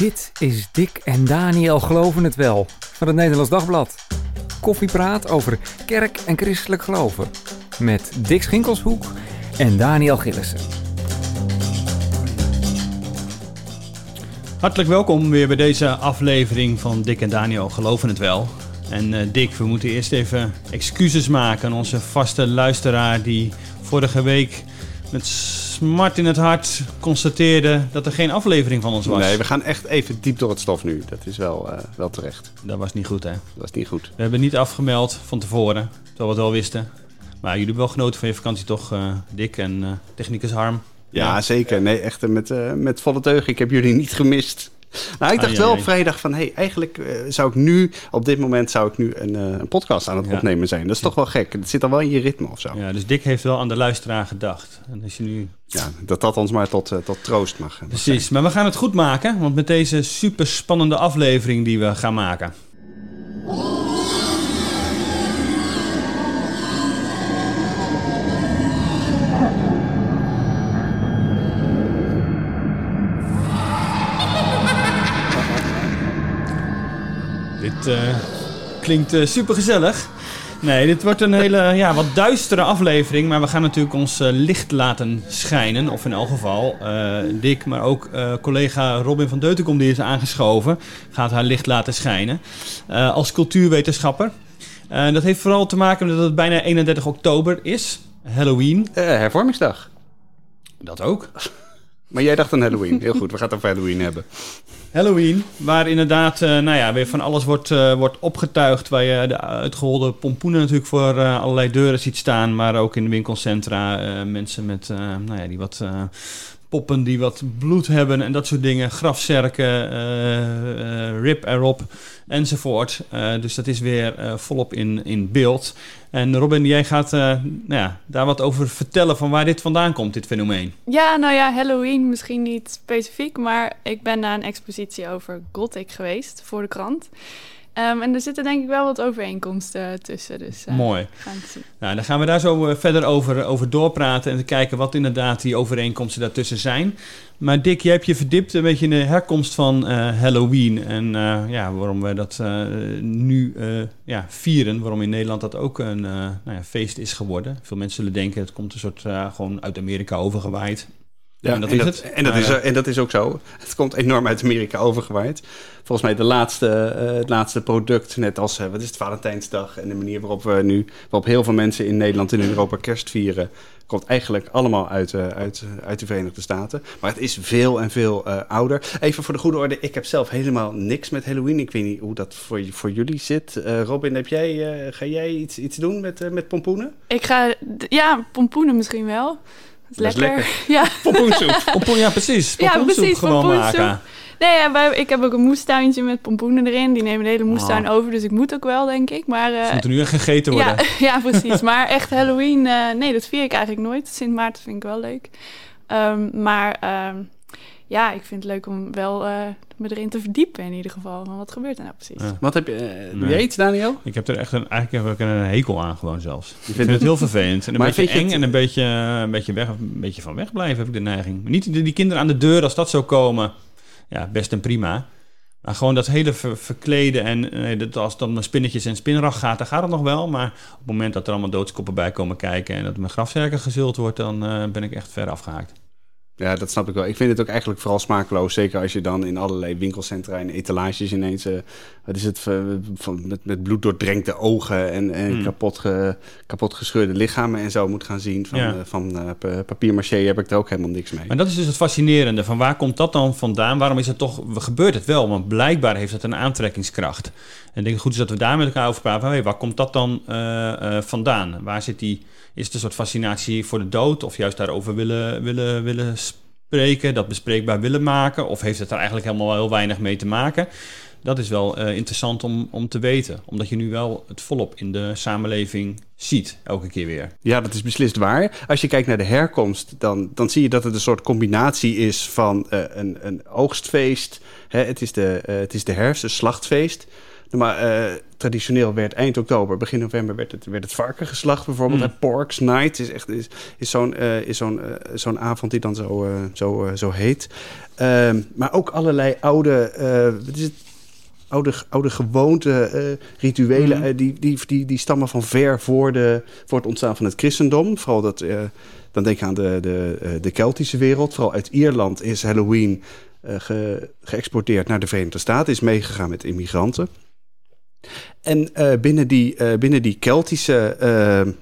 Dit is Dick en Daniel Geloven het Wel van het Nederlands Dagblad. Koffiepraat over kerk en christelijk geloven. Met Dick Schinkelshoek en Daniel Gillissen. Hartelijk welkom weer bij deze aflevering van Dick en Daniel Geloven het Wel. En uh, Dick, we moeten eerst even excuses maken aan onze vaste luisteraar die vorige week met smart in het hart constateerde dat er geen aflevering van ons was. Nee, we gaan echt even diep door het stof nu. Dat is wel, uh, wel terecht. Dat was niet goed, hè? Dat was niet goed. We hebben niet afgemeld van tevoren, terwijl we het wel wisten. Maar jullie hebben wel genoten van je vakantie toch, uh, Dick en uh, technicus Harm? Ja, ja, zeker. Nee, echt met, met volle teugen. Ik heb jullie niet gemist. Nou, ik dacht wel op vrijdag van, hey, eigenlijk uh, zou ik nu, op dit moment zou ik nu een, uh, een podcast aan het ja. opnemen zijn. Dat is toch wel gek. Het zit dan wel in je ritme of zo. Ja, dus Dick heeft wel aan de luisteraar gedacht. En als je nu... Ja, dat dat ons maar tot, uh, tot troost mag. Precies, maar we gaan het goed maken, want met deze super spannende aflevering die we gaan maken. Uh, klinkt uh, super gezellig. Nee, dit wordt een hele ja, wat duistere aflevering. Maar we gaan natuurlijk ons uh, licht laten schijnen. Of in elk geval Dick, maar ook collega Robin van Deutenkom, die is aangeschoven, gaat haar licht laten schijnen. als cultuurwetenschapper. dat heeft vooral te maken met dat het bijna 31 oktober is. Halloween. hervormingsdag. Dat ook. Maar jij dacht aan Halloween. Heel goed, we gaan het over Halloween hebben. Halloween, waar inderdaad uh, nou ja, weer van alles wordt, uh, wordt opgetuigd. Waar je de uitgeholde pompoenen natuurlijk voor uh, allerlei deuren ziet staan. Maar ook in de winkelcentra mensen met, nou ja, die wat poppen die wat bloed hebben en dat soort dingen. Grafzerken, rip erop enzovoort. dus dat is weer volop in, in beeld. En Robin, jij gaat nou ja, daar wat over vertellen van waar dit vandaan komt, dit fenomeen. Ja, nou ja, Halloween misschien niet specifiek, maar ik ben naar een expositie over Gothic geweest voor de krant. Um, en er zitten denk ik wel wat overeenkomsten tussen. Dus, uh, Mooi. Nou, dan gaan we daar zo uh, verder over, over doorpraten en te kijken wat inderdaad die overeenkomsten daartussen zijn. Maar Dick, jij hebt je verdiept een beetje in de herkomst van uh, Halloween en ja, waarom we dat nu ja, vieren. Waarom in Nederland dat ook een nou ja, feest is geworden. Veel mensen zullen denken het komt een soort gewoon uit Amerika overgewaaid. Ja, en dat, is, dat, het. En, dat is, en dat is ook zo. Het komt enorm uit Amerika overgewaaid. Volgens mij de laatste, uh, het laatste product, net als uh, wat is het, Valentijnsdag... en de manier waarop we nu, waarop heel veel mensen in Nederland en in Europa kerst vieren... komt eigenlijk allemaal uit, uh, uit, uit de Verenigde Staten. Maar het is veel en veel ouder. Even voor de goede orde, ik heb zelf helemaal niks met Halloween. Ik weet niet hoe dat voor, voor jullie zit. Robin, heb jij, ga jij iets, iets doen met, met pompoenen? Ik ga, ja, pompoenen misschien wel is lekker. Dat is lekker. Ja. Pompoensoep. Pompoen, ja, precies. Ja, precies. Gewoon maken. Nee, ja, ik heb ook een moestuintje met pompoenen erin. Die nemen de hele moestuin oh. over, dus ik moet ook wel, denk ik. Maar, uh, Ze moeten nu echt gegeten worden. Ja, ja precies. maar echt Halloween, uh, nee, dat vier ik eigenlijk nooit. Sint Maarten vind ik wel leuk. Um, maar um, ja, ik vind het leuk om wel uh, me erin te verdiepen in ieder geval. Van wat gebeurt er nou precies? Ja. Wat heb je, uh, nee. je iets, Daniel? Ik heb er echt een, eigenlijk heb ik een hekel aan gewoon zelfs. Je vindt het heel vervelend. En een beetje eng het... en een beetje, een, beetje weg, een beetje van wegblijven heb ik de neiging. Niet die, die kinderen aan de deur, als dat zou komen, ja, best en prima. Maar gewoon dat hele ver, verkleden en nee, dat als het om spinnetjes en spinrag gaat, dan gaat het nog wel. Maar op het moment dat er allemaal doodskoppen bij komen kijken en dat mijn grafzerken gezult wordt, dan uh, ben ik echt ver afgehaakt. Ja, dat snap ik wel. Ik vind het ook eigenlijk vooral smakeloos. Zeker als je dan in allerlei winkelcentra en etalages ineens... Uh, wat is het, uh, van, met, met bloed doordrenkte ogen en, en hmm. kapot, ge, kapot gescheurde lichamen en zo moet gaan zien. Van, ja. uh, van papiermaché heb ik er ook helemaal niks mee. Maar dat is dus het fascinerende. Van waar komt dat dan vandaan? Waarom is het toch, gebeurt het wel? Want blijkbaar heeft het een aantrekkingskracht. En ik denk goed is dat we daar met elkaar over praten. Hey, waar komt dat dan vandaan? Waar zit die... Is het een soort fascinatie voor de dood? Of juist daarover willen, willen, willen spreken, dat bespreekbaar willen maken? Of heeft het er eigenlijk helemaal heel weinig mee te maken? Dat is wel uh, interessant om, om te weten. Omdat je nu wel het volop in de samenleving ziet, elke keer weer. Ja, dat is beslist waar. Als je kijkt naar de herkomst, dan, dan zie je dat het een soort combinatie is van een, een oogstfeest. Hè, het, is de, het is de herfst, een slachtfeest Maar uh, traditioneel werd eind oktober, begin november werd het, werd het varken geslacht bijvoorbeeld. Mm. Porks Night is echt is, is zo'n uh, is zo'n uh, zo'n avond die dan zo, zo, zo heet. Ehm, maar ook allerlei oude, wat is het? oude, oude gewoonten, rituelen, mm. die, die, die, die stammen van ver voor, de, voor het ontstaan van het christendom. Vooral dat, dan denk ik aan de, de, de Keltische wereld. Vooral uit Ierland is Halloween ge, geëxporteerd naar de Verenigde Staten, is meegegaan met immigranten. En uh, binnen, die, uh, binnen die Keltische. Uh,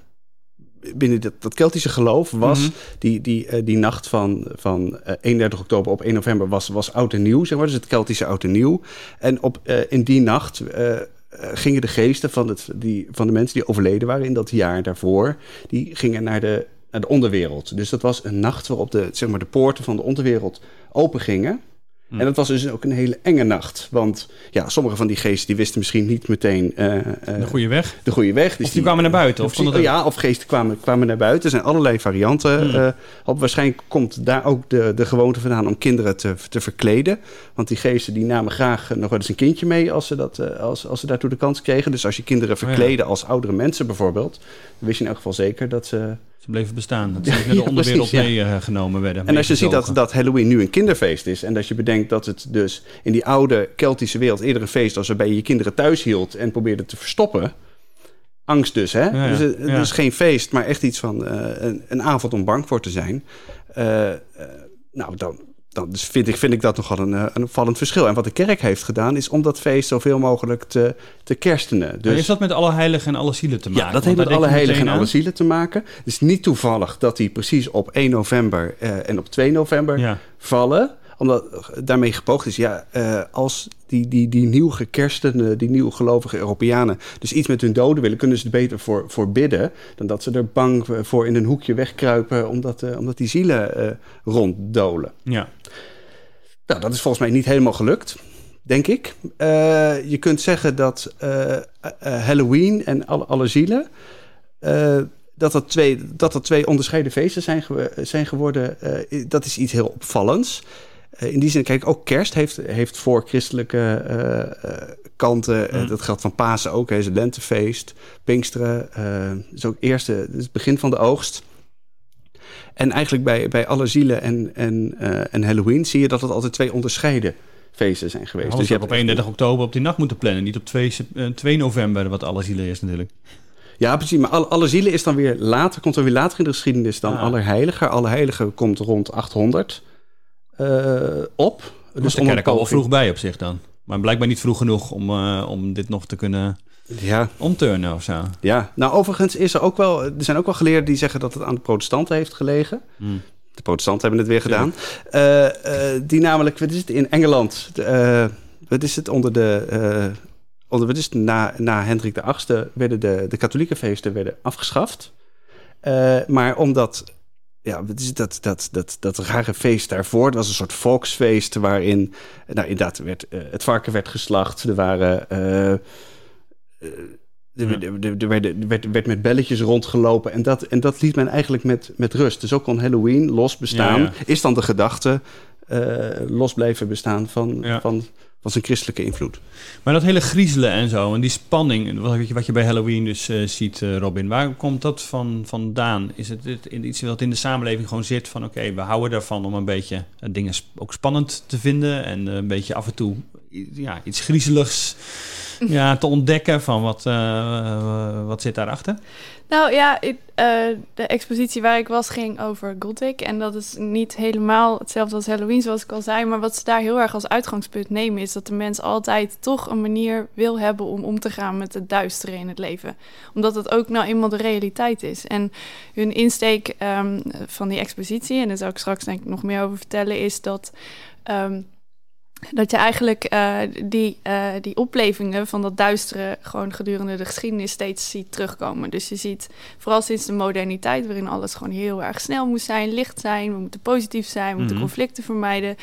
binnen dat, dat, Keltische geloof was mm -hmm. die, die, die nacht van, van 31 oktober op 1 november was, was oud en nieuw, zeg maar. Dus het Keltische oud en nieuw. En op, in die nacht gingen de geesten van, het, die, van de mensen die overleden waren in dat jaar daarvoor, die gingen naar de, naar de onderwereld. Dus dat was een nacht waarop de, zeg maar, de poorten van de onderwereld open gingen. En dat was dus ook een hele enge nacht. Want ja, sommige van die geesten die wisten misschien niet meteen... Uh, uh, de goede weg? De goede weg. Dus of die, kwamen naar buiten? Of, of ja, of geesten kwamen, kwamen naar buiten. Er zijn allerlei varianten hmm. uh, op. Waarschijnlijk komt daar ook de, de gewoonte vandaan om kinderen te, te verkleden. Want die geesten die namen graag nog wel eens een kindje mee... als ze, dat, als, als ze daartoe de kans kregen. Dus als je kinderen oh verkleden als oudere mensen bijvoorbeeld... dan wist je in elk geval zeker dat ze bleven bestaan. Dat ze de onderwereld meegenomen werden. En als je ziet dat, dat Halloween nu een kinderfeest is... en dat je bedenkt dat het dus in die oude Keltische wereld... eerder een feest was waarbij je je kinderen thuis hield... en probeerde te verstoppen... Angst dus, hè? Ja, dus het is geen feest, maar echt iets van uh, een, een, avond om bang voor te zijn. Uh, uh, nou, dan, dan dus vind, ik, vind ik dat nogal een, eh, een opvallend verschil. En wat de kerk heeft gedaan, is om dat feest zoveel mogelijk te, te kerstenen. Dus, is dat met alle heiligen en alle zielen te maken? Ja, dat heeft met alle heiligen en alle zielen te maken. Het is niet toevallig dat die precies op 1 november uh, en op 2 november ja. vallen omdat daarmee gepoogd is, ja, uh, als die, die, die nieuw gekerstende, die nieuw gelovige Europeanen dus iets met hun doden willen, kunnen ze er beter voor, voor bidden dan dat ze er bang voor in een hoekje wegkruipen omdat, uh, omdat die zielen uh, ronddolen. Ja. Nou, dat is volgens mij niet helemaal gelukt, denk ik. je kunt zeggen dat Halloween en alle, alle zielen dat dat twee, dat dat twee onderscheiden feesten zijn, zijn geworden, dat is iets heel opvallends. Uh, in die zin, kijk, ook kerst heeft, heeft voor christelijke uh, kanten. Mm. dat geldt van Pasen ook, is het lentefeest. Pinksteren, is ook eerste, is het begin van de oogst. En eigenlijk bij, bij alle zielen en, en, en Halloween zie je dat het altijd twee onderscheiden feesten zijn geweest. dus je hebt op 31 oktober op die nacht moeten plannen, niet op 2, 2 november, wat alle zielen is natuurlijk. Ja, precies. Maar alle, alle zielen is dan weer later, komt er weer later in de geschiedenis dan ah. Allerheiligen. Allerheiligen komt rond 800 uh, op. Dus de kerk al wel vroeg bij op zich dan. Maar blijkbaar niet vroeg genoeg om, uh, om dit nog te kunnen ja. omturnen of zo. Ja, nou overigens is er ook wel... Er zijn ook wel geleerden die zeggen dat het aan de protestanten heeft gelegen. Hmm. De protestanten hebben het weer gedaan. Uh, die namelijk, wat is het, in Engeland... wat is het, onder de... onder, wat is het, na, na Hendrik de VIII werden de, de katholieke feesten werden afgeschaft. maar omdat ja, wat is dat, dat, dat, dat rare feest daarvoor. Het was een soort volksfeest waarin, nou inderdaad, werd, uh, het varken werd geslacht. Er waren... Uh, er, er, werd, werd, werd, met belletjes rondgelopen en dat, en dat liet men eigenlijk met, met rust. Dus ook kon Halloween los bestaan. Is dan de gedachte los blijven bestaan van, van, van zijn christelijke invloed. Maar dat hele griezelen en zo, en die spanning, wat je, wat je bij Halloween dus uh, ziet, uh, Robin, waar komt dat van, vandaan? Is het, het iets wat in de samenleving gewoon zit van oké, we houden ervan om een beetje uh, dingen ook spannend te vinden en een beetje af en toe ja, iets griezeligs ja, te ontdekken van wat, wat zit daarachter? Nou ja, uh, de expositie waar ik was ging over Gothic. En dat is niet helemaal hetzelfde als Halloween, zoals ik al zei. Maar wat ze daar heel erg als uitgangspunt nemen, is dat de mens altijd toch een manier wil hebben om om te gaan met het duistere in het leven. Omdat het ook nou eenmaal de realiteit is. En hun insteek um, van die expositie, en daar zal ik straks denk ik nog meer over vertellen, is dat. Um, dat je eigenlijk uh, die, uh, die oplevingen van dat duistere gewoon gedurende de geschiedenis steeds ziet terugkomen. Dus je ziet vooral sinds de moderniteit, waarin alles gewoon heel erg snel moet zijn, licht zijn, we moeten positief zijn, we moeten mm -hmm. conflicten vermijden.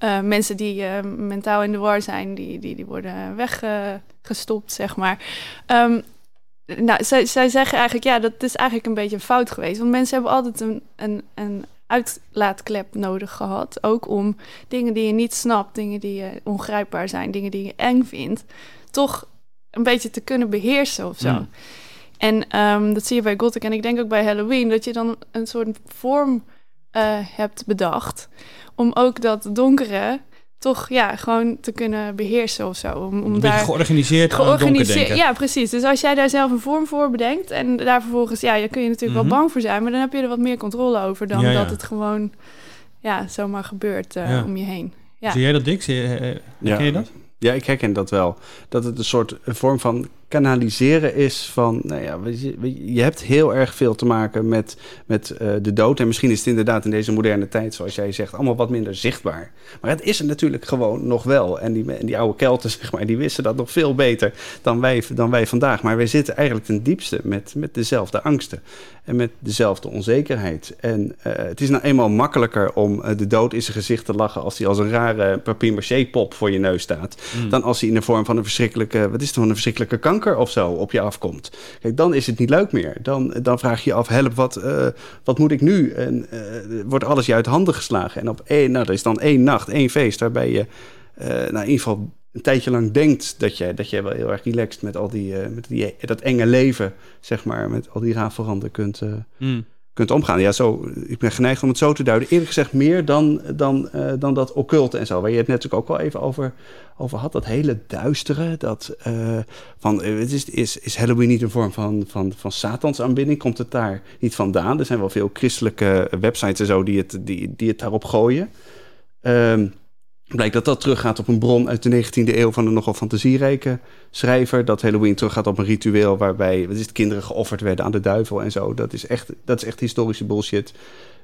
Uh, mensen die mentaal in de war zijn, die, die, die worden weggestopt, zeg maar. Um, nou, zij, zij zeggen eigenlijk, ja, dat is eigenlijk een beetje een fout geweest. Want mensen hebben altijd een, een, een uitlaatklep nodig gehad. Ook om dingen die je niet snapt, dingen die je ongrijpbaar zijn, dingen die je eng vindt, toch een beetje te kunnen beheersen of zo. Mm. En ehm, dat zie je bij Gothic en ik denk ook bij Halloween, dat je dan een soort vorm eh, hebt bedacht om ook dat donkere toch ja, gewoon te kunnen beheersen of zo. Om, om daar georganiseerd, georganiseerd. denken. Ja, precies. Dus als jij daar zelf een vorm voor bedenkt en daar vervolgens, ja, je kun je natuurlijk Mhm. wel bang voor zijn, maar dan heb je er wat meer controle over dan Ja, ja. dat het gewoon ja, zomaar gebeurt eh, Ja. om je heen. Ja. Zie jij dat, Dick? Zie je, eh, Ja. Ken je dat? Ja, ik herken dat wel. Dat het een soort een vorm van kanaliseren is van, nou ja, je, hebt heel erg veel te maken met, met eh, de dood. En misschien is het inderdaad in deze moderne tijd, zoals jij zegt, allemaal wat minder zichtbaar. Maar het is er natuurlijk gewoon nog wel. En die, en die oude Kelten, zeg maar, die wisten dat nog veel beter dan wij, dan wij vandaag. Maar wij zitten eigenlijk ten diepste met, met dezelfde angsten en met dezelfde onzekerheid. En eh, het is nou eenmaal makkelijker om eh, de dood in zijn gezicht te lachen als hij als een rare papier-maché pop voor je neus staat Mm. dan als hij in de vorm van een verschrikkelijke, wat is het, van een verschrikkelijke kanker of zo op je afkomt. Kijk, dan is het niet leuk meer. Dan, dan vraag je je af, help, wat, eh, wat moet ik nu? En eh, wordt alles je uit handen geslagen. En op één, nou, er is dan één nacht, één feest, waarbij je, eh, nou, in ieder geval een tijdje lang denkt dat je, dat je wel heel erg relaxed met al die, met die, dat enge leven, zeg maar, met al die rafelranden kunt, eh, Mm. Kunt omgaan. Ja, zo, ik ben geneigd om het zo te duiden. Eerlijk gezegd meer dan, dan, eh, dan dat occulte en zo. Waar je het net natuurlijk ook wel even over, over had. Dat hele duistere. Dat, eh, van, eh, is, is, is Halloween niet een vorm van, van, van satans aanbidding? Komt het daar niet vandaan? Er zijn wel veel christelijke websites en zo die het, die, die het daarop gooien. Ehm, blijkt dat dat teruggaat op een bron uit de 19e eeuw van een nogal fantasierijke schrijver. Dat Halloween teruggaat op een ritueel waarbij wat is het, kinderen geofferd werden aan de duivel en zo. Dat is echt, dat is echt historische bullshit.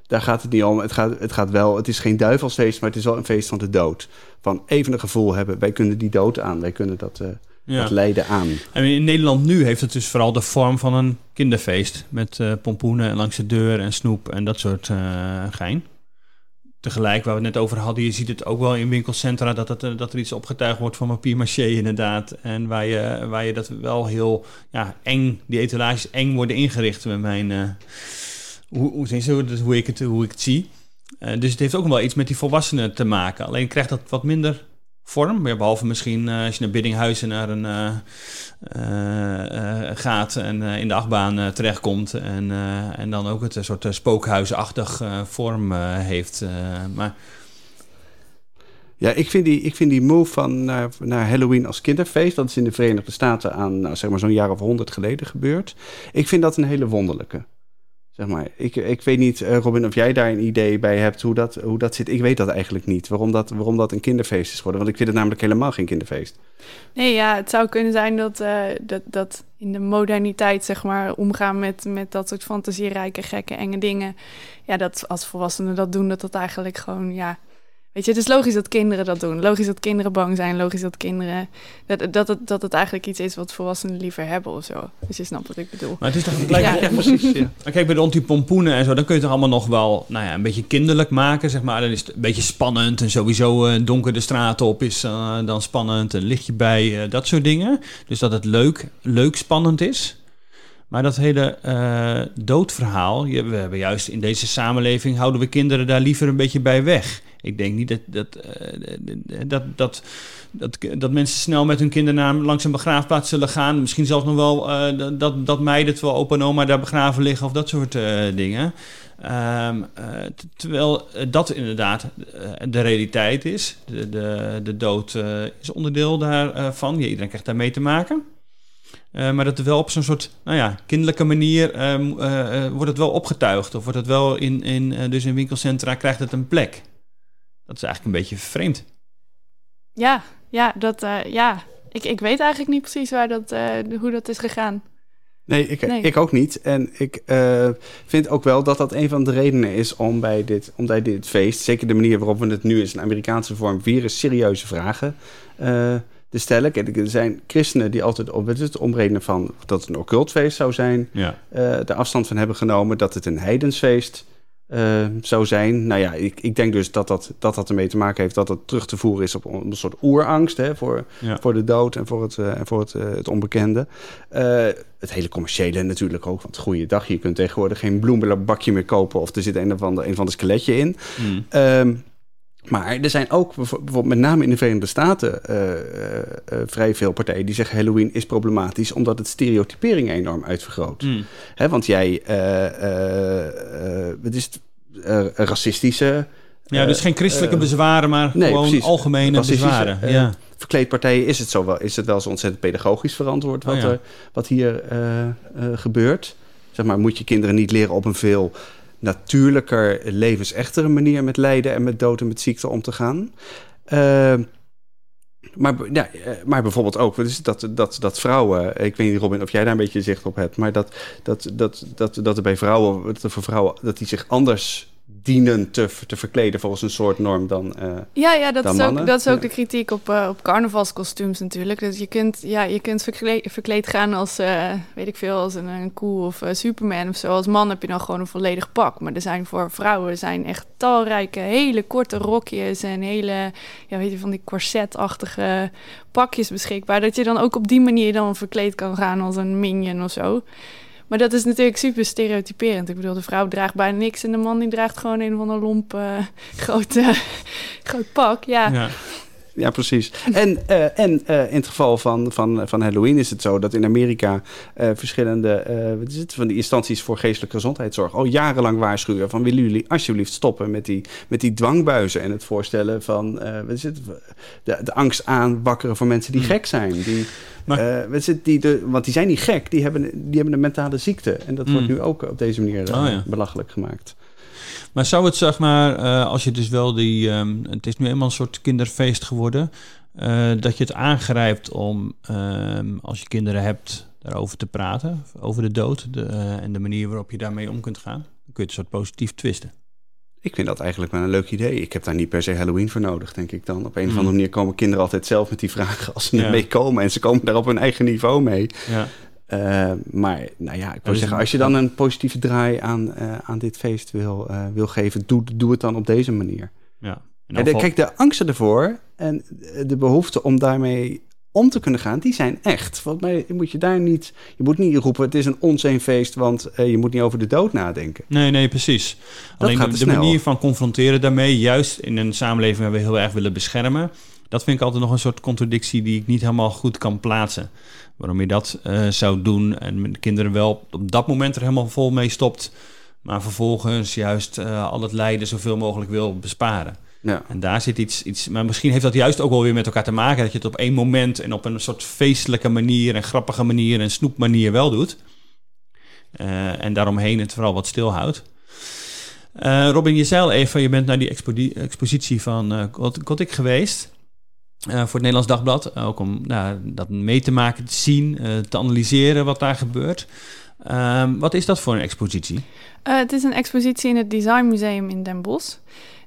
Daar gaat het niet om. Het gaat, het gaat wel, het is geen duivelsfeest, maar het is wel een feest van de dood. Van even een gevoel hebben, wij kunnen die dood aan, wij kunnen dat, eh, Ja. dat lijden aan. En in Nederland nu heeft het dus vooral de vorm van een kinderfeest. Met eh, pompoenen en langs de deur en snoep en dat soort eh, gein. Tegelijk, waar we het net over hadden, je ziet het ook wel in winkelcentra dat, eh, dat er iets opgetuigd wordt van papier-maché inderdaad. En waar je, waar je dat wel heel ja, eng, die etalages eng worden ingericht met mijn, eh, hoe, hoe, hoe, ik het, hoe ik het zie. Eh, dus het heeft ook wel iets met die volwassenen te maken. Alleen krijgt dat wat minder vorm. Behalve misschien eh, als je naar Biddinghuizen naar een eh, gaat en in de achtbaan terechtkomt. En, en dan ook het een soort spookhuisachtig vorm heeft. maar Ja, ik vind die, ik vind die move van naar, naar Halloween als kinderfeest, dat is in de Verenigde Staten aan nou, zeg maar zo'n jaar of honderd geleden gebeurd. Ik vind dat een hele wonderlijke. Zeg maar, ik, ik weet niet, eh, Robin, of jij daar een idee bij hebt hoe dat, hoe dat zit. Ik weet dat eigenlijk niet, waarom dat, waarom dat een kinderfeest is geworden. Want ik vind het namelijk helemaal geen kinderfeest. Nee, ja, het zou kunnen zijn dat, eh, dat, dat in de moderniteit, zeg maar, omgaan met, met dat soort fantasierijke, gekke, enge dingen. Ja, dat als volwassenen dat doen, dat dat eigenlijk gewoon, ja. Weet je, het is logisch dat kinderen dat doen. Logisch dat kinderen bang zijn. Logisch dat kinderen. Dat, dat, het, dat het eigenlijk iets is wat volwassenen liever hebben of zo. Dus je snapt wat ik bedoel. Maar het is toch gelijk. Ja. Ja, precies. Ja. Maar kijk, bij de antipompoenen en zo, dan kun je het allemaal nog wel nou ja, een beetje kinderlijk maken, zeg maar. Dan is het een beetje spannend en sowieso eh, donker de straat op is eh, dan spannend. Een lichtje bij, eh, dat soort dingen. Dus dat het leuk, leuk spannend is. Maar dat hele eh, doodverhaal, je- we hebben juist in deze samenleving, houden we kinderen daar liever een beetje bij weg. Ik denk niet dat, dat, eh, dat, dat, dat, dat mensen snel met hun kinderen naar, langs een begraafplaats zullen gaan. Misschien zelfs nog wel eh, dat, dat meiden, terwijl opa en oma daar begraven liggen of dat soort eh, dingen. Ehm, eh, terwijl dat inderdaad de realiteit is. De, de, de dood is onderdeel daarvan. Ja, iedereen krijgt daar mee te maken. Maar dat er wel op zo'n soort, nou ja, kinderlijke manier wordt het wel opgetuigd. Of wordt het wel in, in, dus in winkelcentra krijgt het een plek. Dat is eigenlijk een beetje vreemd. Ja, ja, dat, eh, ja. Ik, ik weet eigenlijk niet precies waar dat, eh, hoe dat is gegaan. Nee, ik, Nee. ik ook niet. En ik eh, vind ook wel dat dat een van de redenen is om bij, dit, om bij dit feest, zeker de manier waarop we het nu is, een Amerikaanse vorm, vieren serieuze vragen eh, te stellen. Kijk, er zijn christenen die altijd op het omredenen van dat het een occultfeest zou zijn, Ja. eh de afstand van hebben genomen dat het een heidensfeest eh, zou zijn. Nou ja, ik, ik denk dus dat dat, dat dat ermee te maken heeft dat het terug te voeren is op een soort oerangst hè, voor, Ja. voor de dood en voor het, eh, en voor het, eh, het onbekende. Eh, het hele commerciële natuurlijk ook, want goeiedag, je kunt tegenwoordig geen bloemenbakje meer kopen of er zit een of ander, een of ander skeletje in. Mm. Ehm, Maar er zijn ook bijvoorbeeld met name in de Verenigde Staten uh, uh, vrij veel partijen die zeggen Halloween is problematisch omdat het stereotypering enorm uitvergroot. Mm. Hè, want jij, het is racistische. Ja, dus geen christelijke bezwaren, maar nee, gewoon precies. algemene bezwaren. ja. Verkleedpartijen is het, zo wel, is het wel zo ontzettend pedagogisch verantwoord wat, oh, er, wat hier gebeurt. Zeg maar, moet je kinderen niet leren op een veel natuurlijker, levensechtere manier met lijden en met dood en met ziekte om te gaan. Uh, maar, ja, eh, maar bijvoorbeeld ook dus dat, dat, dat vrouwen, ik weet niet Robin of jij daar een beetje zicht op hebt, maar dat, dat, dat, dat, dat er bij vrouwen, dat er voor vrouwen, dat die zich anders dienen te, te verkleden volgens een soort norm dan uh, Ja, ja dat, is ook, dat is ook de kritiek op, uh, op carnavalskostuums natuurlijk. Dus je kunt, ja, je kunt verkleed, verkleed gaan als, uh, weet ik veel, als een, een koe of Superman of zo. Als man heb je dan gewoon een volledig pak. Maar er zijn voor vrouwen zijn echt talrijke, hele korte rokjes en hele, ja, weet je, van die corsetachtige pakjes beschikbaar. Dat je dan ook op die manier dan verkleed kan gaan als een minion of zo. Maar dat is natuurlijk super stereotyperend. Ik bedoel, de vrouw draagt bijna niks en de man die draagt gewoon een van een lomp uh, groot pak. Ja. Ja, precies. En, uh, en uh, in het geval van, van, van Halloween is het zo dat in Amerika uh, verschillende wat is het, van die instanties voor geestelijke gezondheidszorg al jarenlang waarschuwen van willen jullie alsjeblieft stoppen met die, met die dwangbuizen en het voorstellen van wat is het, de, de angst aanwakkeren voor mensen die hmm. gek zijn. Die, maar, uh, die de, want die zijn niet gek, die hebben, die hebben een mentale ziekte. En dat wordt mm. nu ook op deze manier uh, belachelijk gemaakt. Maar zou het, zeg maar, uh, als je dus wel die... Um, het is nu eenmaal een soort kinderfeest geworden... dat je het aangrijpt om, um, als je kinderen hebt, daarover te praten. Over de dood de, en de manier waarop je daarmee om kunt gaan. Dan kun je het een soort positief twisten. Ik vind dat eigenlijk wel een leuk idee. Ik heb daar niet per se Halloween voor nodig, denk ik dan. Op een of andere hmm. manier komen kinderen altijd zelf met die vragen als ze ja. ermee komen. En ze komen daar op hun eigen niveau mee. Ja. Uh, maar nou ja, ik wil zeggen, als je dan een positieve draai aan, uh, aan dit feest wil, uh, wil geven, doe, doe het dan op deze manier. Ja. En de, kijk, de angsten ervoor en de behoefte om daarmee om te kunnen gaan, die zijn echt. Volgens mij moet je daar niet, je moet niet roepen, het is een onzeenfeest, want uh, je moet niet over de dood nadenken. Nee, nee, precies. Dat Alleen de, de manier van confronteren daarmee, juist in een samenleving waar we heel erg willen beschermen, dat vind ik altijd nog een soort contradictie die ik niet helemaal goed kan plaatsen. Waarom je dat uh, zou doen en met kinderen wel op dat moment er helemaal vol mee stopt, maar vervolgens juist uh, al het lijden zoveel mogelijk wil besparen. Ja. En daar zit iets, iets. Maar misschien heeft dat juist ook wel weer met elkaar te maken. Dat je het op één moment en op een soort feestelijke manier en grappige manier en snoepmanier wel doet. Uh, en daaromheen het vooral wat stilhoudt. Uh, Robin, je zei al even, je bent naar die expositie van uh, Gothic geweest. Voor het Nederlands Dagblad. Ook om nou, dat mee te maken, te zien, te analyseren wat daar gebeurt. Ehm, wat is dat voor een expositie? het is een expositie in het Design Museum in Den Bosch.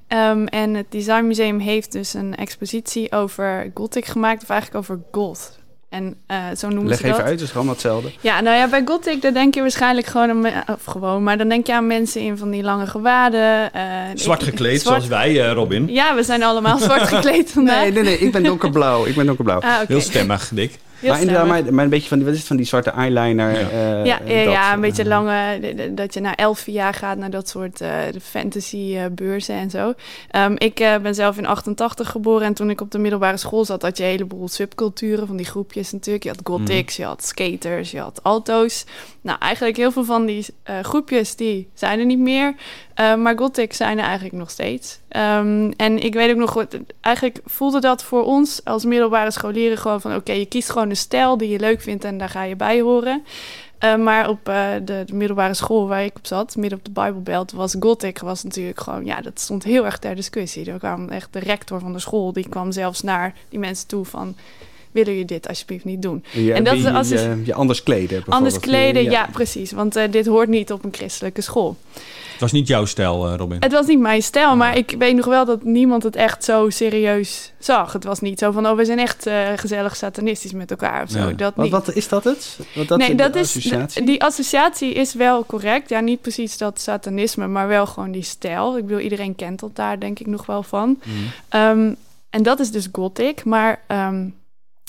Um, en het Design Museum heeft dus een expositie over Gothic gemaakt, of eigenlijk over goth. En uh, zo noemen Leg ze dat. even uit, het is allemaal hetzelfde. Ja, nou ja, bij Gothic, dan denk je waarschijnlijk gewoon aan... Of gewoon, maar dan denk je aan mensen in van die lange gewaden. Uh, zwart gekleed, zoals wij, uh, Robin. Ja, we zijn allemaal zwart gekleed vandaag. Nee, nee, nee, ik ben donkerblauw. Ik ben donkerblauw. Ah, okay. Heel stemmig, Dick maar inderdaad, maar, maar, een beetje van die, wat is het, van die zwarte eyeliner. Ja, uh, ja, ja, ja, een beetje lange, dat je na elf jaar gaat naar dat soort uh, fantasy beurzen en zo. Um, ik ben zelf in 88 geboren en toen ik op de middelbare school zat, had je een heleboel subculturen van die groepjes natuurlijk. Je had gothics, mm. je had skaters, je had alto's. Nou, eigenlijk heel veel van die groepjes, die zijn er niet meer. Uh, maar gothic zijn er eigenlijk nog steeds. Um, en ik weet ook nog, eigenlijk voelde dat voor ons als middelbare scholieren gewoon van... oké, je kiest gewoon een stijl die je leuk vindt en daar ga je bij horen. Uh, maar op de, de, middelbare school waar ik op zat, midden op de Bijbelbelt, was gothic was natuurlijk gewoon... ja, dat stond heel erg ter discussie. Er kwam echt de rector van de school, die kwam zelfs naar die mensen toe van willen je dit alsjeblieft niet doen. en dat is als je, je anders kleden. Anders kleden, ja. ja. precies. Want uh, dit hoort niet op een christelijke school. Het was niet jouw stijl, uh, Robin? Het was niet mijn stijl, ah. maar ik weet nog wel dat niemand het echt zo serieus zag. Het was niet zo van, oh, we zijn echt uh, gezellig satanistisch met elkaar of zo. Ja. Dat niet. Wat, wat, is dat het? Wat dat nee, dat associatie? is, die associatie is wel correct. Ja, niet precies dat satanisme, maar wel gewoon die stijl. Ik bedoel, iedereen kent dat daar denk ik nog wel van. Mm. Um, en dat is dus gothic, maar... Um,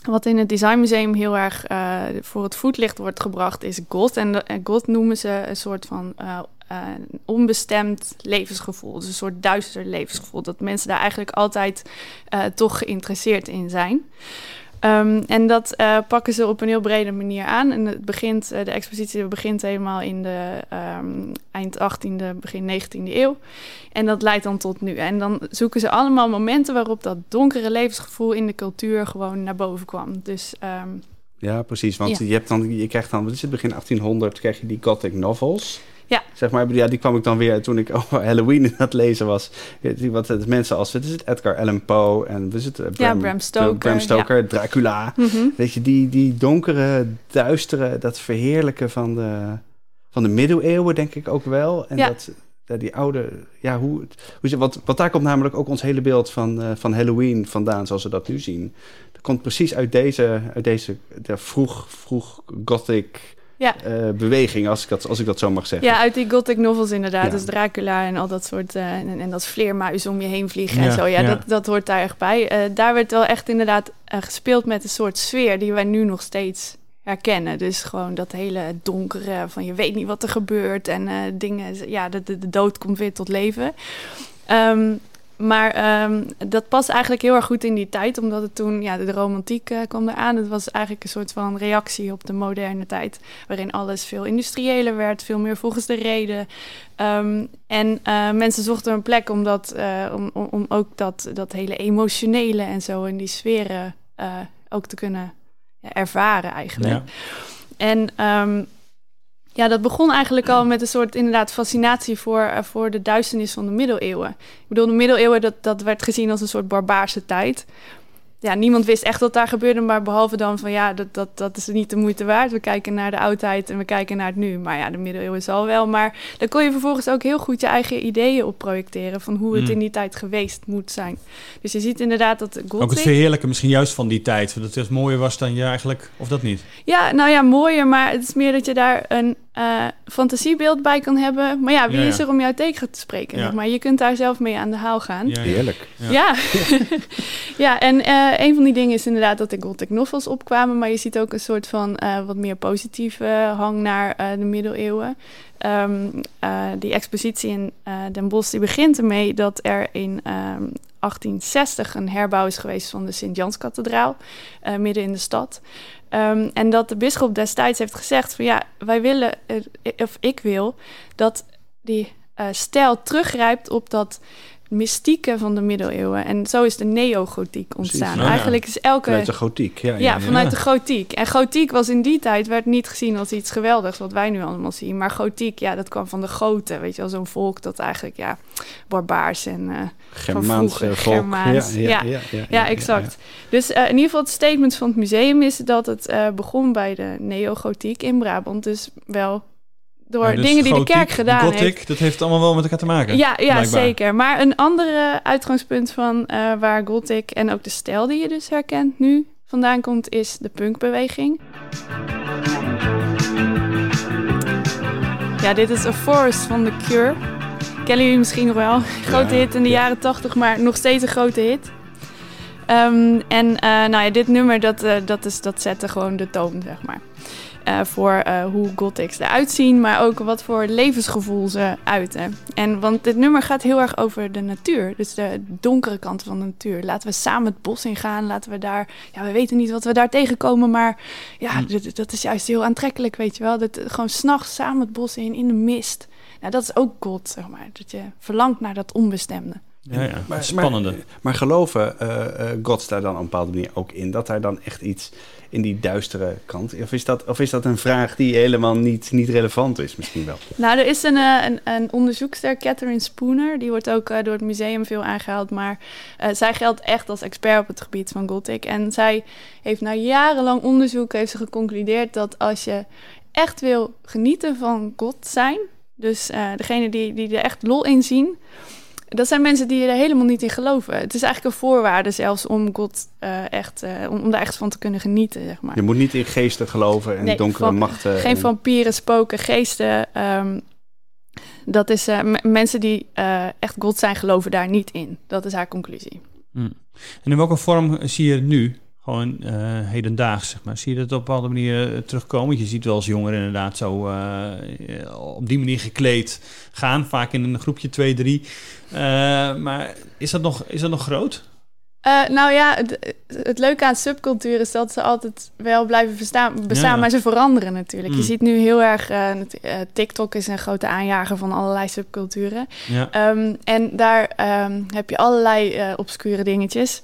wat in het Designmuseum heel erg uh, voor het voetlicht wordt gebracht, is goth. En, God noemen ze een soort van uh, onbestemd levensgevoel. Dus een soort duister levensgevoel. Dat mensen daar eigenlijk altijd toch geïnteresseerd in zijn. Ehm, en dat uh, pakken ze op een heel brede manier aan. En het begint, uh, de expositie begint helemaal in de um, eind 18e, begin 19e eeuw. En dat leidt dan tot nu. En dan zoeken ze allemaal momenten waarop dat donkere levensgevoel in de cultuur gewoon naar boven kwam. Dus um, ja, precies. Want je, hebt dan, je krijgt dan, wat is het, begin 1800 krijg je die gothic novels. Ja. Zeg maar, ja, die kwam ik dan weer toen ik over Halloween aan het lezen was. Die, wat het mensen als, wat is het, Edgar Allan Poe en wat is het, Bram, ja, Bram Stoker, Bram Stoker Dracula. Mhm. Weet je, die, die donkere, duistere, dat verheerlijken van de, van de middeleeuwen denk ik ook wel. En ja. dat, die oude, ja, hoe, hoe wat, wat daar komt namelijk ook ons hele beeld van, uh, van Halloween vandaan, zoals we dat nu zien. Dat komt precies uit deze, uit deze de vroeg, vroeg gothic ja. uh, beweging, als ik, dat, als ik dat zo mag zeggen. Ja, uit die gothic novels inderdaad. Ja. Dus Dracula en al dat soort... Uh, en, en, dat vleermuis om je heen vliegen ja, en zo. Ja, Dat, dat hoort daar echt bij. Uh, daar werd wel echt inderdaad gespeeld met een soort sfeer... die wij nu nog steeds herkennen. Dus gewoon dat hele donkere van je weet niet wat er gebeurt... en dingen, ja, de, de, de, dood komt weer tot leven. Um, maar um, dat past eigenlijk heel erg goed in die tijd, omdat het toen, ja, de, romantiek uh, kwam eraan. Het was eigenlijk een soort van reactie op de moderne tijd, waarin alles veel industriëler werd, veel meer volgens de reden. Um, en uh, mensen zochten een plek om, dat, uh, om, om, om, ook dat, dat hele emotionele en zo in die sferen ook te kunnen ja, ervaren eigenlijk. Ja. En um, ja, dat begon eigenlijk al met een soort inderdaad fascinatie voor, uh, voor de duisternis van de middeleeuwen. Ik bedoel, de middeleeuwen, dat, dat werd gezien als een soort barbaarse tijd. Ja, niemand wist echt wat daar gebeurde, maar behalve dan van ja, dat, dat, dat is niet de moeite waard. We kijken naar de oudheid en we kijken naar het nu. Maar ja, de middeleeuwen zal wel. Maar dan kon je vervolgens ook heel goed je eigen ideeën op projecteren van hoe het Mm. in die tijd geweest moet zijn. Dus je ziet inderdaad dat Gothic... Ook het verheerlijken misschien juist van die tijd. Dat het mooier was dan je eigenlijk... Of dat niet? Ja, nou ja, mooier, maar het is meer dat je daar een uh, fantasiebeeld bij kan hebben. Maar ja, wie Ja, ja. is er om jou tegen te spreken? Ja. Zeg maar je kunt daar zelf mee aan de haal gaan. Heerlijk. Ja. Ja, ja en uh, een van die dingen is inderdaad dat de gothic novels opkwamen, maar je ziet ook een soort van uh, wat meer positieve hang naar uh, de middeleeuwen. Um, die expositie in Den Bosch die begint ermee dat er in um, 1860 een herbouw is geweest van de Sint-Janskathedraal, midden in de stad. Um, en dat de bisschop destijds heeft gezegd van ja, wij willen, of ik wil, dat die stijl teruggrijpt op dat mystieke van de middeleeuwen. En zo is de neogotiek ontstaan. Ja. Eigenlijk is elke... Vanuit de gotiek, ja. Ja, ja, vanuit de gotiek. En gotiek was in die tijd, werd niet gezien als iets geweldigs, wat wij nu allemaal zien. Maar gotiek, ja, dat kwam van de goten. Weet je wel, zo'n volk dat eigenlijk, ja, barbaars en... Uh, Germaans volk. Germaans. Ja, ja, ja, ja, ja exact. Dus uh, in ieder geval het statement van het museum is dat het uh, begon bij de neogotiek in Brabant. Dus wel door Ja, dus dingen die de kerk gedaan gothic, heeft. dat heeft allemaal wel met elkaar te maken. Ja, ja blijkbaar. zeker. Maar een andere uitgangspunt van uh, waar gothic en ook de stijl die je dus herkent nu vandaan komt, is de punkbeweging. Ja, dit is A Forest van The Cure. Kennen jullie misschien nog wel. Grote Ja, hit in de ja. jaren tachtig, maar nog steeds een grote hit. Um, en uh, nou ja, dit nummer, dat, uh, dat, is, dat zette gewoon de toon, zeg maar. Uh, voor uh, hoe gothics eruit zien, maar ook wat voor levensgevoel ze uiten. En want dit nummer gaat heel erg over de natuur, dus de donkere kant van de natuur. Laten we samen het bos ingaan, laten we daar, ja, we weten niet wat we daar tegenkomen, maar ja, Hm. dat, dat is juist heel aantrekkelijk, weet je wel. Dat, gewoon s'nachts samen het bos in, in de mist. Nou, dat is ook God, zeg maar. Dat je verlangt naar dat onbestemde. Ja, ja. Maar- Spannende. Maar, maar geloven uh, uh, gods daar dan op een bepaalde manier ook in? Dat daar dan echt iets in die duistere kant... Of is dat, of is dat een vraag die helemaal niet, niet relevant is misschien wel? Nou, er is een, uh, een, een onderzoekster, Catherine Spooner. Die wordt ook uh, door het museum veel aangehaald. Maar uh, zij geldt echt als expert op het gebied van Gothic. En zij heeft na jarenlang onderzoek heeft ze geconcludeerd dat als je echt wil genieten van God zijn... dus uh, degene die, die er echt lol in zien... Dat zijn mensen die er helemaal niet in geloven. Het is eigenlijk een voorwaarde zelfs om God uh, echt, uh, om, om, daar echt van te kunnen genieten, zeg maar. Je moet niet in geesten geloven en nee, donkere van, machten. Geen en... vampieren, spoken, geesten. Um, dat is uh, mensen die echt God zijn, geloven daar niet in. Dat is haar conclusie. Hmm. En in welke vorm zie je nu gewoon uh, hedendaags, zeg maar. Zie je dat op een bepaalde manier terugkomen? Je ziet wel als jongeren inderdaad zo op die manier gekleed gaan. Vaak in een groepje 2, 3. maar is dat nog, is dat nog groot? Uh, nou ja, het, het, leuke aan subcultuur is dat ze altijd wel blijven bestaan, bestaan maar ze veranderen natuurlijk. Je mm. ziet nu heel erg, uh, TikTok is een grote aanjager van allerlei subculturen. Ja. Um, en daar um, heb je allerlei uh, obscure dingetjes.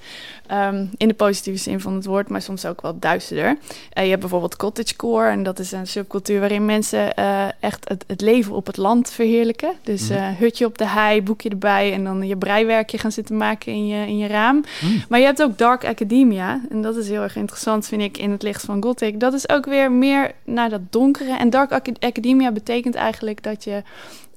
Um, in de positieve zin van het woord, maar soms ook wel duisterder. Je hebt bijvoorbeeld cottagecore en dat is een subcultuur waarin mensen echt het, het, leven op het land verheerlijken. Dus mm. hutje op de hei, boekje erbij en dan je breiwerkje gaan zitten maken in je, in je raam. Mm. Maar je hebt ook dark academia en dat is heel erg interessant vind ik in het licht van gothic. Dat is ook weer meer naar dat donkere en dark academia betekent eigenlijk dat je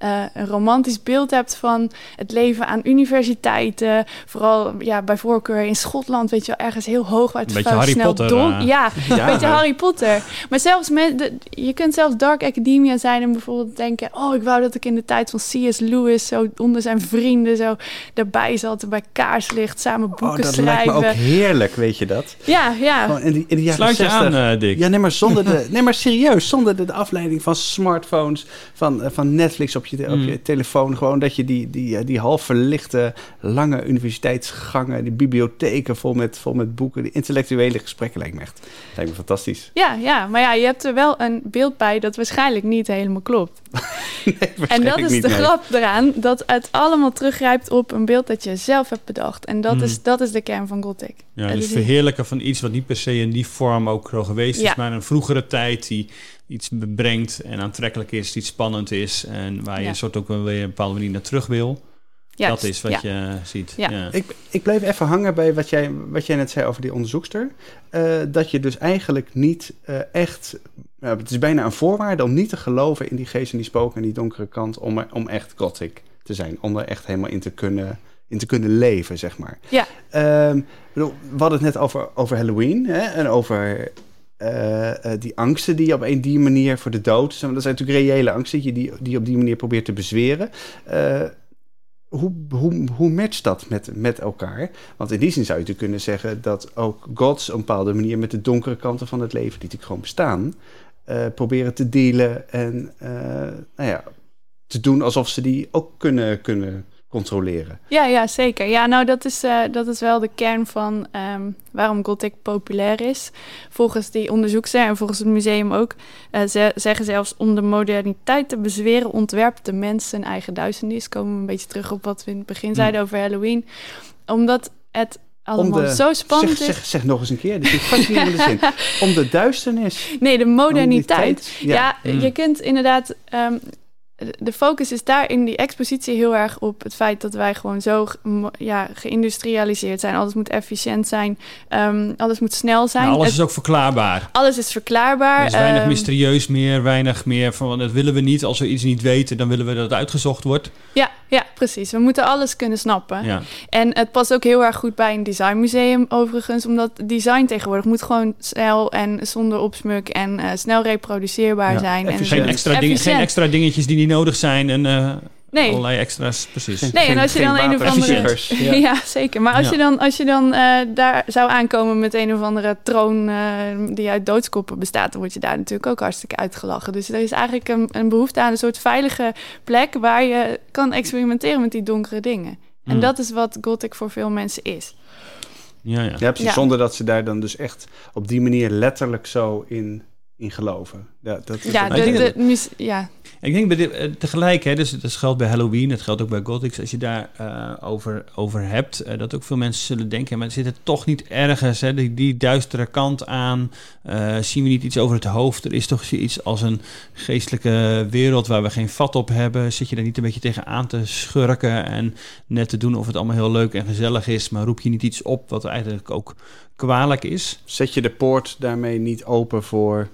uh, een romantisch beeld hebt van het leven aan universiteiten. Vooral ja, bij voorkeur in Schotland, weet je wel, ergens heel hoog waar het beetje Harry snel Potter, uh, ja, ja, een beetje Harry Potter. Maar zelfs met de, je kunt zelfs Dark Academia zijn en bijvoorbeeld denken: oh, ik wou dat ik in de tijd van C.S. Lewis zo onder zijn vrienden zo daarbij zat, bij kaarslicht samen boeken oh, dat schrijven. Lijkt me ook heerlijk, weet je dat? Ja, ja. Gewoon in, die, in de jaren Sluit je 60. aan, uh, Dick. Ja, nee, maar zonder de, nee, maar serieus, zonder de, de afleiding van smartphones, van, van Netflix op je je, op je mm. telefoon. Gewoon dat je die, die, eh, die half verlichte lange universiteitsgangen, die bibliotheken vol met, vol met boeken, die intellectuele gesprekken lijkt me echt lijkt me fantastisch. Ja, ja, maar ja, je hebt er wel een beeld bij dat waarschijnlijk niet helemaal klopt. nee, en dat is de grap eraan, dat het allemaal teruggrijpt op een beeld dat je zelf hebt bedacht. En dat, mm. is, dat is de kern van Gothic. Ja, dus verheerlijken van iets wat niet per se in die vorm ook geweest is, maar een vroegere tijd die iets brengt en aantrekkelijk is, iets spannend is en waar je een soort ook weer een bepaalde manier naar terug wil. Dat is wat je ziet. Ja. Ik, ik bleef even hangen bij wat jij, wat jij net zei over die onderzoekster. Uh, dat je dus eigenlijk niet uh, echt. Uh, het is bijna een voorwaarde om niet te geloven in die geest en die spoken en die donkere kant. Om, om echt gothic te zijn. Om er echt helemaal in te kunnen, in te kunnen leven, zeg maar. Ja. Um, bedoel, we hadden het net over, over Halloween hè, en over uh, uh, die angsten die je op een die manier voor de dood. Dat zijn natuurlijk reële angsten die, die op die manier probeert te bezweren. Uh, hoe, hoe, hoe matcht dat met, met elkaar? Want in die zin zou je natuurlijk kunnen zeggen dat ook gods op een bepaalde manier met de donkere kanten van het leven, die natuurlijk gewoon bestaan, proberen te delen en nou ja, te doen alsof ze die ook kunnen, kunnen controleren. Ja, ja, zeker. Ja, nou, dat is, uh, dat is wel de kern van um, waarom Gothic populair is. Volgens die onderzoekster en volgens het museum ook, uh, ze zeggen zelfs om de moderniteit te bezweren, ontwerpt de mens zijn eigen duisternis. Komen we een beetje terug op wat we in het begin zeiden over Halloween. Omdat het allemaal de, zo spannend zeg, zeg, zeg, nog eens een keer, dit is fascinerende zin. Om de duisternis. Nee, de moderniteit. Ja, ja, je kunt inderdaad... Um, de focus is daar in die expositie heel erg op het feit dat wij gewoon zo ja, geïndustrialiseerd zijn. Alles moet efficiënt zijn, um, alles moet snel zijn. alles is ook verklaarbaar. Alles is verklaarbaar. Er is weinig um, mysterieus meer, weinig meer van dat willen we niet. Als we iets niet weten, dan willen we dat het uitgezocht wordt. Ja, ja, precies. We moeten alles kunnen snappen. Ja. En het past ook heel erg goed bij een designmuseum overigens, omdat design tegenwoordig moet gewoon snel en zonder opsmuk en uh, snel reproduceerbaar zijn. En geen, extra dingen, geen extra dingetjes die niet nodig zijn en uh, nee. allerlei extra's, precies. Nee, en als je dan een of andere... Ja. ja. zeker. Maar als je dan, als je dan uh, daar zou aankomen met een of andere troon uh, die uit doodskoppen bestaat, dan word je daar natuurlijk ook hartstikke uitgelachen. Dus er is eigenlijk een, een behoefte aan een soort veilige plek waar je kan experimenteren met die donkere dingen. En mm. dat is wat Gothic voor veel mensen is. Ja, ja. ja precies. Ja. Zonder dat ze daar dan dus echt op die manier letterlijk zo in, in geloven. Ja, dat, ja, de, de, de, ja, ik denk bij eh, tegelijk, hè, dus dat geldt bij Halloween, het geldt ook bij Gothics, als je daar uh, over, over hebt, uh, dat ook veel mensen zullen denken, maar zit er toch niet ergens, hè, die, die duistere kant aan, zien we niet iets over het hoofd, er is toch iets als een geestelijke wereld waar we geen vat op hebben, zit je daar niet een beetje tegen aan te schurken en net te doen of het allemaal heel leuk en gezellig is, maar roep je niet iets op wat eigenlijk ook kwalijk is? Zet je de poort daarmee niet open voor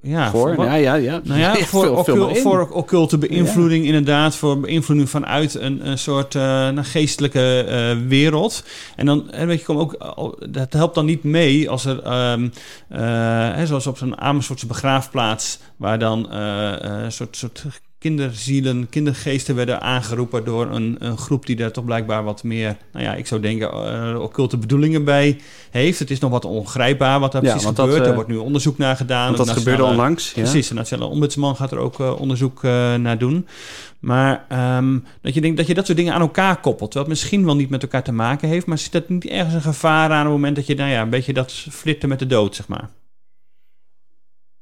ja, voor, ja, ja, ja. Nou ja, voor, veel, voor occulte beïnvloeding inderdaad, voor beïnvloeding vanuit een, een soort uh, een geestelijke uh, wereld. En dan, en weet je, kom ook, dat helpt dan niet mee als er, um, uh, zoals op zo'n Amersfoortse begraafplaats, waar dan een soort, soort kinderzielen, kindergeesten werden aangeroepen door een, een, groep die daar toch blijkbaar wat meer, nou ja, ik zou denken, uh, occulte bedoelingen bij heeft. Het is nog wat ongrijpbaar wat daar precies gebeurt. Dat, er wordt nu onderzoek naar gedaan. Want dat gebeurde onlangs. Ja. Precies, de Nationale Ombudsman gaat er ook onderzoek naar doen. Maar um, dat je denkt dat je dat soort dingen aan elkaar koppelt. Terwijl het misschien wel niet met elkaar te maken heeft. Maar zit dat niet ergens een gevaar aan op het moment dat je nou ja, een beetje dat flirten met de dood, zeg maar?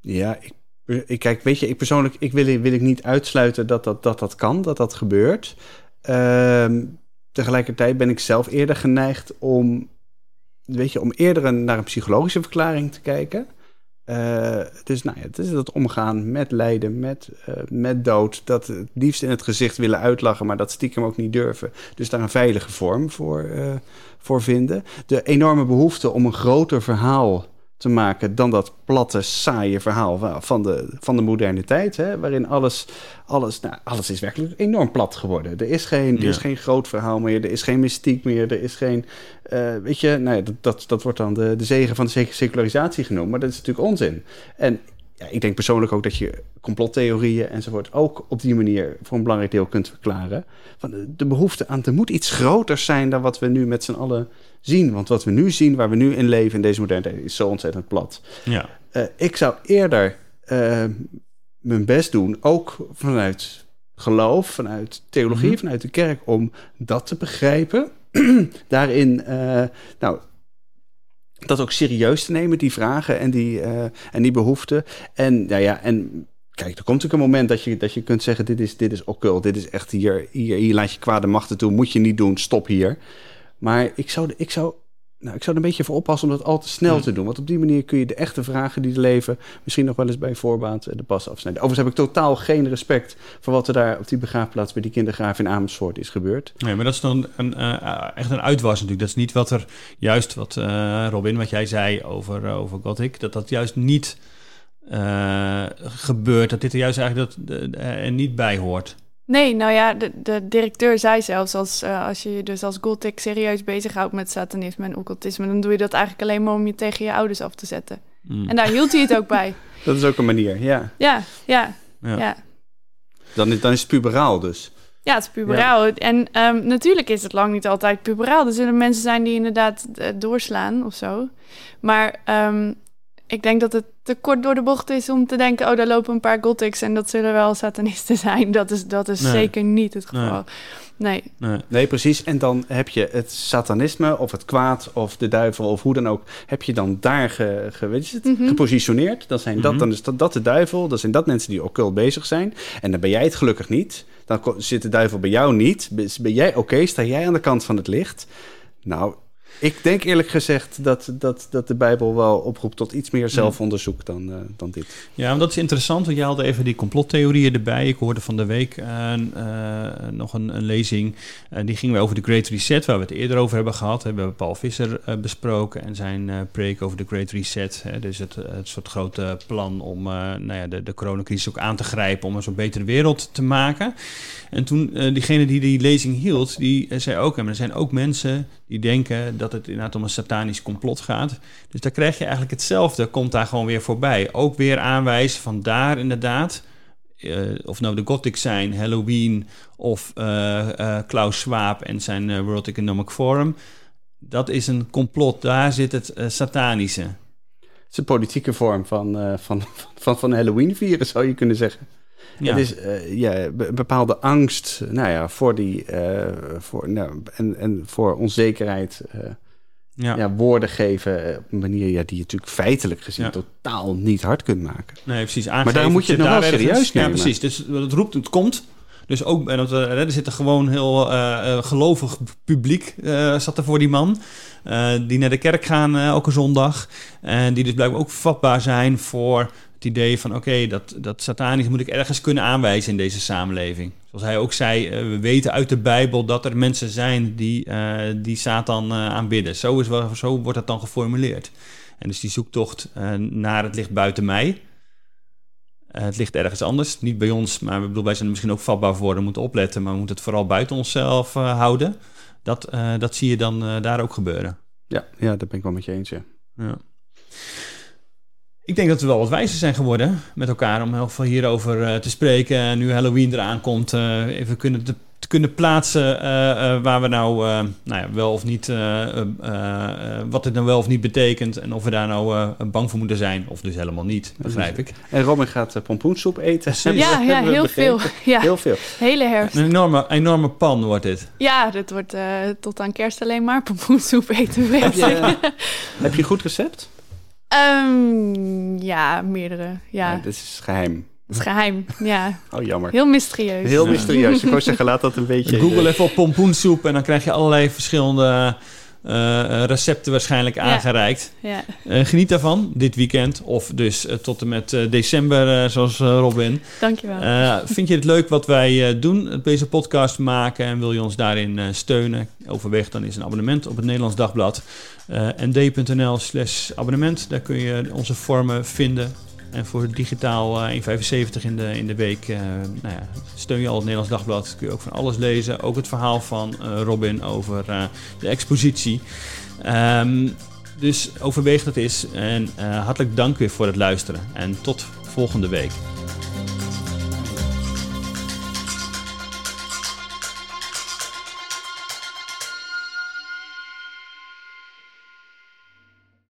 Ja, ik, ik kijk, weet je, ik persoonlijk ik wil, wil ik niet uitsluiten dat dat, dat, dat kan, dat dat gebeurt. Um, tegelijkertijd ben ik zelf eerder geneigd om, weet je, om eerder een, naar een psychologische verklaring te kijken. Uh, dus nou ja, het is dat omgaan met lijden, met, uh, met dood. Dat het liefst in het gezicht willen uitlachen, maar dat stiekem ook niet durven. Dus daar een veilige vorm voor, voor vinden. De enorme behoefte om een groter verhaal te maken dan dat platte, saaie verhaal van de, van de moderne tijd. Hè, waarin alles, alles, nou, alles is werkelijk enorm plat geworden. Er is geen, er is geen groot verhaal meer, er is geen mystiek meer, er is geen. Uh, weet je, nou ja, dat, dat, dat wordt dan de, de zegen van de secularisatie genoemd, maar dat is natuurlijk onzin. En ja, ik denk persoonlijk ook dat je complottheorieën enzovoort ook op die manier voor een belangrijk deel kunt verklaren. Van de, de behoefte aan, er moet iets groters zijn dan wat we nu met z'n allen zien. Want wat we nu zien, waar we nu in leven in deze moderne tijd, is zo ontzettend plat. Ja. Uh, ik zou eerder uh, mijn best doen, ook vanuit geloof, vanuit theologie, mm vanuit de kerk, om dat te begrijpen. Daarin, uh, nou, dat ook serieus te nemen, die vragen en die, en die behoeften. En, nou ja, en Kijk, er komt natuurlijk een moment dat je, dat je kunt zeggen: dit is, dit is occult, dit is echt hier, hier, hier laat je kwade machten toe, moet je niet doen, stop hier. Maar ik zou, ik zou, nou, ik zou er een beetje voor oppassen om dat al te snel te doen. Want op die manier kun je de echte vragen die er leven misschien nog wel eens bij voorbaat de pas afsnijden. Overigens heb ik totaal geen respect voor wat er daar op die begraafplaats bij die kindergraaf in Amersfoort is gebeurd. Nee, maar dat is dan een, uh, echt een uitwas natuurlijk. Dat is niet wat er juist, wat uh, Robin, wat jij zei over, uh, over Gothic, dat dat juist niet gebeurt. Dat dit er juist eigenlijk dat, er niet bij hoort. Nee, nou ja, de, de directeur zei zelfs als, uh, als je je dus als Gothic serieus bezighoudt met satanisme en occultisme, dan doe je dat eigenlijk alleen maar om je tegen je ouders af te zetten. Mm. En daar hield hij het ook bij. Dat is ook een manier, ja. Ja, ja, ja. ja. Dan, dan is het puberaal dus. Ja, het is puberaal. En um, natuurlijk is het lang niet altijd puberaal. Er zullen mensen zijn die inderdaad uh, doorslaan of zo. Maar um, ik denk dat het te kort door de bocht is om te denken... oh, daar lopen een paar gothics en dat zullen wel satanisten zijn. Dat is, dat is zeker niet het geval. Nee. nee. Nee. precies. En dan heb je het satanisme of het kwaad of de duivel of hoe dan ook... heb je dan daar ge, ge, weet je het, mm -hmm. gepositioneerd. Dan, zijn dat, mm -hmm. dan is dat, dat de duivel, dan zijn dat mensen die occult bezig zijn. En dan ben jij het gelukkig niet. Dan zit de duivel bij jou niet. Ben jij oké? Okay? Sta jij aan de kant van het licht? Nou, ik denk eerlijk gezegd dat, dat, dat de Bijbel wel oproept tot iets meer zelfonderzoek dan, uh, dan dit. Ja, maar dat is interessant, want je haalde even die complottheorieën erbij. Ik hoorde van de week uh, uh, nog een, een lezing. die ging over de Great Reset, waar we het eerder over hebben gehad. We hebben Paul Visser besproken en zijn preek over de Great Reset. Hè, dus het, het soort grote plan om nou ja, de, de coronacrisis ook aan te grijpen... om een zo'n betere wereld te maken. En toen, diegene die die lezing hield, die zei ook... en er zijn ook mensen die denken dat het inderdaad om een satanisch complot gaat. Dus daar krijg je eigenlijk hetzelfde, komt daar gewoon weer voorbij. Ook weer aanwijzen van daar inderdaad, uh, of nou de Gothic zijn, Halloween of uh, uh, Klaus Schwab en zijn World Economic Forum. Dat is een complot, daar zit het satanische. Het is een politieke vorm van, van, van, van Halloween vieren, zou je kunnen zeggen. Ja. Het is uh, ja, een bepaalde angst nou ja, voor die, uh, voor, nou, en, en voor onzekerheid. Uh, ja. ja. woorden geven op een manier ja, die je natuurlijk feitelijk gezien ja. totaal niet hard kunt maken. Nee, precies. maar daar moet je het nog wel serieus nemen. Ja, precies. Dus het roept, het komt. Dus ook, en dat, er zit er gewoon heel uh, gelovig publiek uh, zat er voor die man. die naar de kerk gaan elke zondag. En die dus blijkbaar ook vatbaar zijn voor het idee van oké, dat, dat satanisch moet ik ergens kunnen aanwijzen in deze samenleving. Zoals hij ook zei, uh, we weten uit de Bijbel dat er mensen zijn die, uh, die Satan uh, aanbidden. Zo, is wel, zo wordt dat dan geformuleerd. En dus die zoektocht naar het licht buiten mij. het ligt ergens anders, niet bij ons, maar we bedoel, wij zijn er misschien ook vatbaar voor, we moeten opletten, maar we moeten het vooral buiten onszelf houden. Dat, dat zie je dan daar ook gebeuren. Ja, ja, dat ben ik wel met je eens, ja. ja. Ik denk dat we wel wat wijzer zijn geworden met elkaar om heel veel hierover uh, te spreken. En nu Halloween eraan komt, uh, even kunnen te, te, kunnen plaatsen uh, waar we nou, nou ja, wel of niet, wat het nou wel of niet betekent. En of we daar nou bang voor moeten zijn, of dus helemaal niet, begrijp ik. En Robin gaat pompoensoep eten. Ja, ja heel veel. Ja. Heel veel. Hele herfst. Een enorme, enorme pan wordt dit. Ja, dit wordt tot aan kerst alleen maar pompoensoep eten. Heb je, heb je een goed recept? Um, ja, meerdere. Ja. ja. Dit is geheim. Het is geheim, ja. Oh, jammer. Heel mysterieus. Heel mysterieus. Ik wou zeggen, laat dat een beetje... Google even op pompoensoep en dan krijg je allerlei verschillende uh, recepten waarschijnlijk aangereikt. Ja. Uh, geniet daarvan dit weekend of dus tot en met december, zoals Robin. Dankjewel. vind je het leuk wat wij doen, deze podcast maken en wil je ons daarin steunen? Overweeg dan eens een abonnement op het Nederlands Dagblad. nd.nl slash abonnement, daar kun je onze vormen vinden. En voor digitaal uh, 1,75 in de, in de week uh, nou ja, steun je al het Nederlands Dagblad. Kun je ook van alles lezen. Ook het verhaal van uh, Robin over de expositie. Um, dus overweeg dat eens. En hartelijk dank weer voor het luisteren. En tot volgende week.